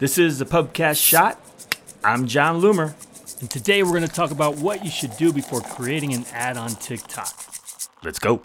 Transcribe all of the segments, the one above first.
This is the Pubcast Shot. I'm Jon Loomer, and today we're going to talk about what you should do before creating an ad on TikTok. Let's go.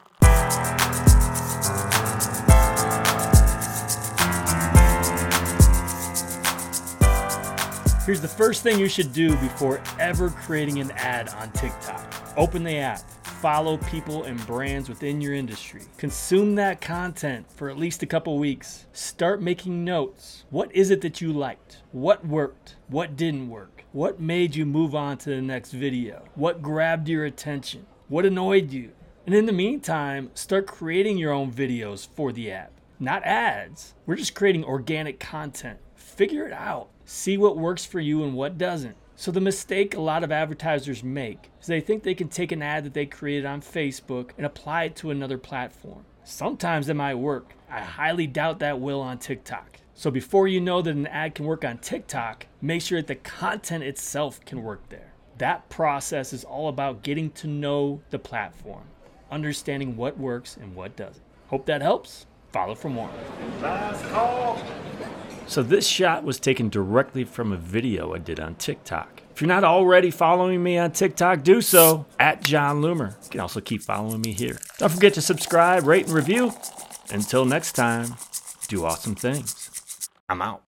Here's the first thing you should do before ever creating an ad on TikTok open the app follow people and brands within your industry. Consume that content for at least a couple weeks. Start making notes. What is it that you liked? What worked? What didn't work? What made you move on to the next video? What grabbed your attention? What annoyed you? And in the meantime, start creating your own videos for the app. Not ads. We're just creating organic content. Figure it out. See what works for you and what doesn't. So, the mistake a lot of advertisers make is they think they can take an ad that they created on Facebook and apply it to another platform. Sometimes it might work. I highly doubt that will on TikTok. So, before you know that an ad can work on TikTok, make sure that the content itself can work there. That process is all about getting to know the platform, understanding what works and what doesn't. Hope that helps. Follow for more. So this shot was taken directly from a video I did on TikTok. If you're not already following me on TikTok, do so at Jon Loomer. You can also keep following me here. Don't forget to subscribe, rate, and review. Until next time, do awesome things. I'm out.